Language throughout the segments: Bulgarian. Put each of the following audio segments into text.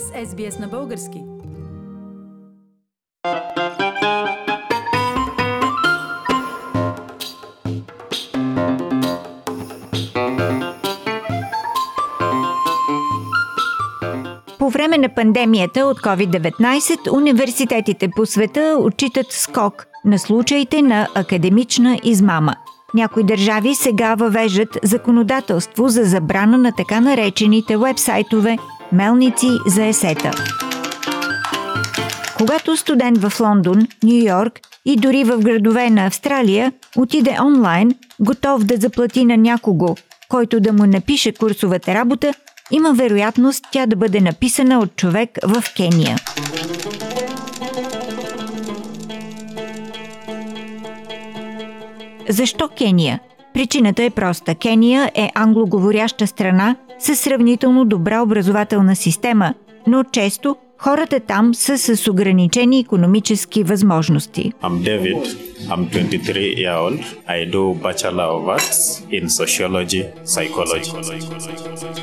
сте с SBS на български. По време на пандемията от COVID-19 университетите по света отчитат скок на случаите на академична измама. Някои държави сега въвеждат законодателство за забрана на така наречените вебсайтове мелници за есета. Когато студент в Лондон, Нью Йорк и дори в градове на Австралия отиде онлайн, готов да заплати на някого, който да му напише курсовата работа, има вероятност тя да бъде написана от човек в Кения. Защо Кения? Причината е проста. Кения е англоговоряща страна с сравнително добра образователна система, но често хората там са с ограничени економически възможности. I'm David. I'm 23 year old. I do Bachelor of Arts in Sociology, Psychology.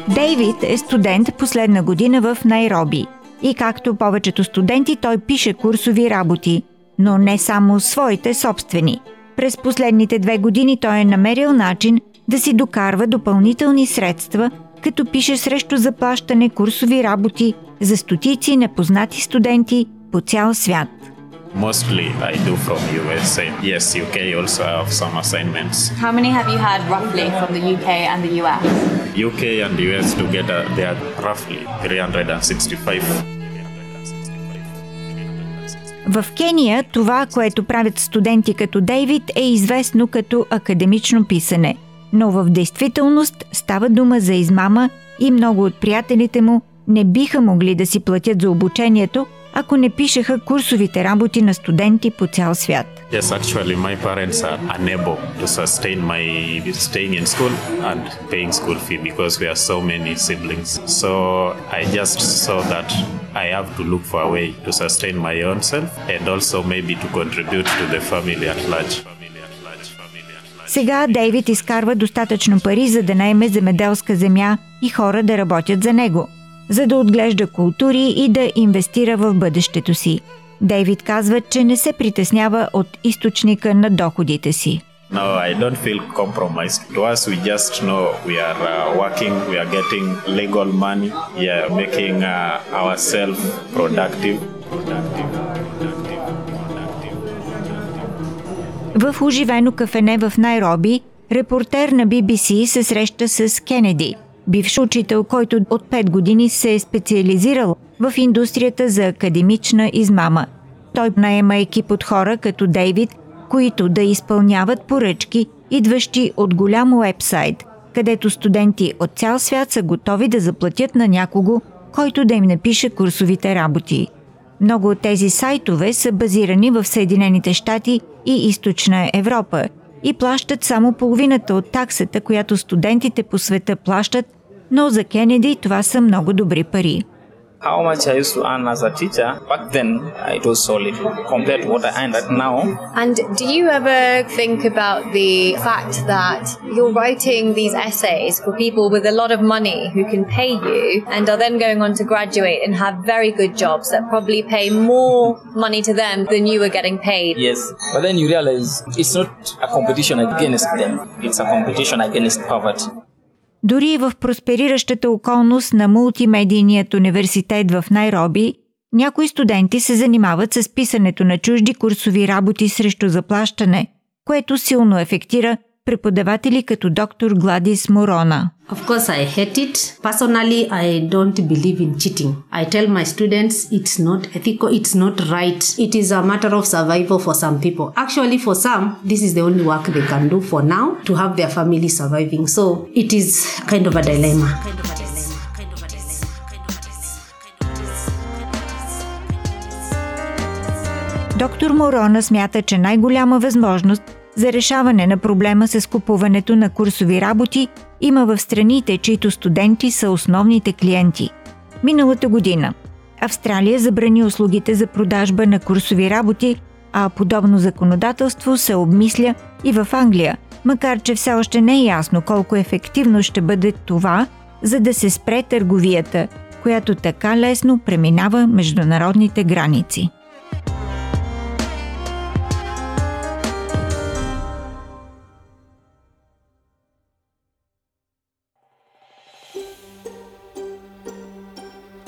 Дейвид е студент последна година в Найроби. И както повечето студенти, той пише курсови работи, но не само своите собствени. През последните две години той е намерил начин да си докарва допълнителни средства, като пише срещу заплащане курсови работи за стотици непознати студенти по цял свят. Mostly I do from USA. Yes, UK also have some assignments. How many have you had roughly from the UK and the US? UK and US together they are roughly 365. В Кения това, което правят студенти като Дейвид, е известно като академично писане. Но в действителност става дума за измама и много от приятелите му не биха могли да си платят за обучението, ако не пишеха курсовите работи на студенти по цял свят. Yes, actually my parents are unable to sustain my staying in school and paying school fee because we are so many siblings. So I just saw that I have to look for a way to sustain my own self and also maybe to contribute to the family at large. Сега Дейвид изкарва достатъчно пари, за да найме земеделска земя и хора да работят за него, за да отглежда култури и да инвестира в бъдещето си. Дейвид казва, че не се притеснява от източника на доходите си. No, I don't feel compromised. To us, we just know we are uh, working, we are getting legal money, yeah, making uh, ourselves productive. productive. В оживено кафене в Найроби, репортер на BBC се среща с Кенеди, бивш учител, който от 5 години се е специализирал в индустрията за академична измама. Той наема екип от хора като Дейвид, които да изпълняват поръчки, идващи от голям уебсайт, където студенти от цял свят са готови да заплатят на някого, който да им напише курсовите работи. Много от тези сайтове са базирани в Съединените щати и Източна Европа и плащат само половината от таксата, която студентите по света плащат, но за Кенеди това са много добри пари. How much I used to earn as a teacher. Back then, it was solid compared to what I earn right now. And do you ever think about the fact that you're writing these essays for people with a lot of money who can pay you and are then going on to graduate and have very good jobs that probably pay more money to them than you were getting paid? Yes, but then you realize it's not a competition against them, it's a competition against poverty. Дори и в проспериращата околност на мултимедийният университет в Найроби, някои студенти се занимават с писането на чужди курсови работи срещу заплащане, което силно ефектира преподаватели като доктор Гладис Морона. Of course, I hate it. Personally, I don't believe in cheating. I tell my students it's not ethical, it's not right. It is a matter of survival for some people. Actually, for some, this is the only work they can do for now to have their family surviving. So it is kind of a dilemma. Доктор Морона смята, че най-голяма възможност за решаване на проблема с купуването на курсови работи има в страните, чието студенти са основните клиенти. Миналата година Австралия забрани услугите за продажба на курсови работи, а подобно законодателство се обмисля и в Англия, макар че все още не е ясно колко ефективно ще бъде това, за да се спре търговията която така лесно преминава международните граници.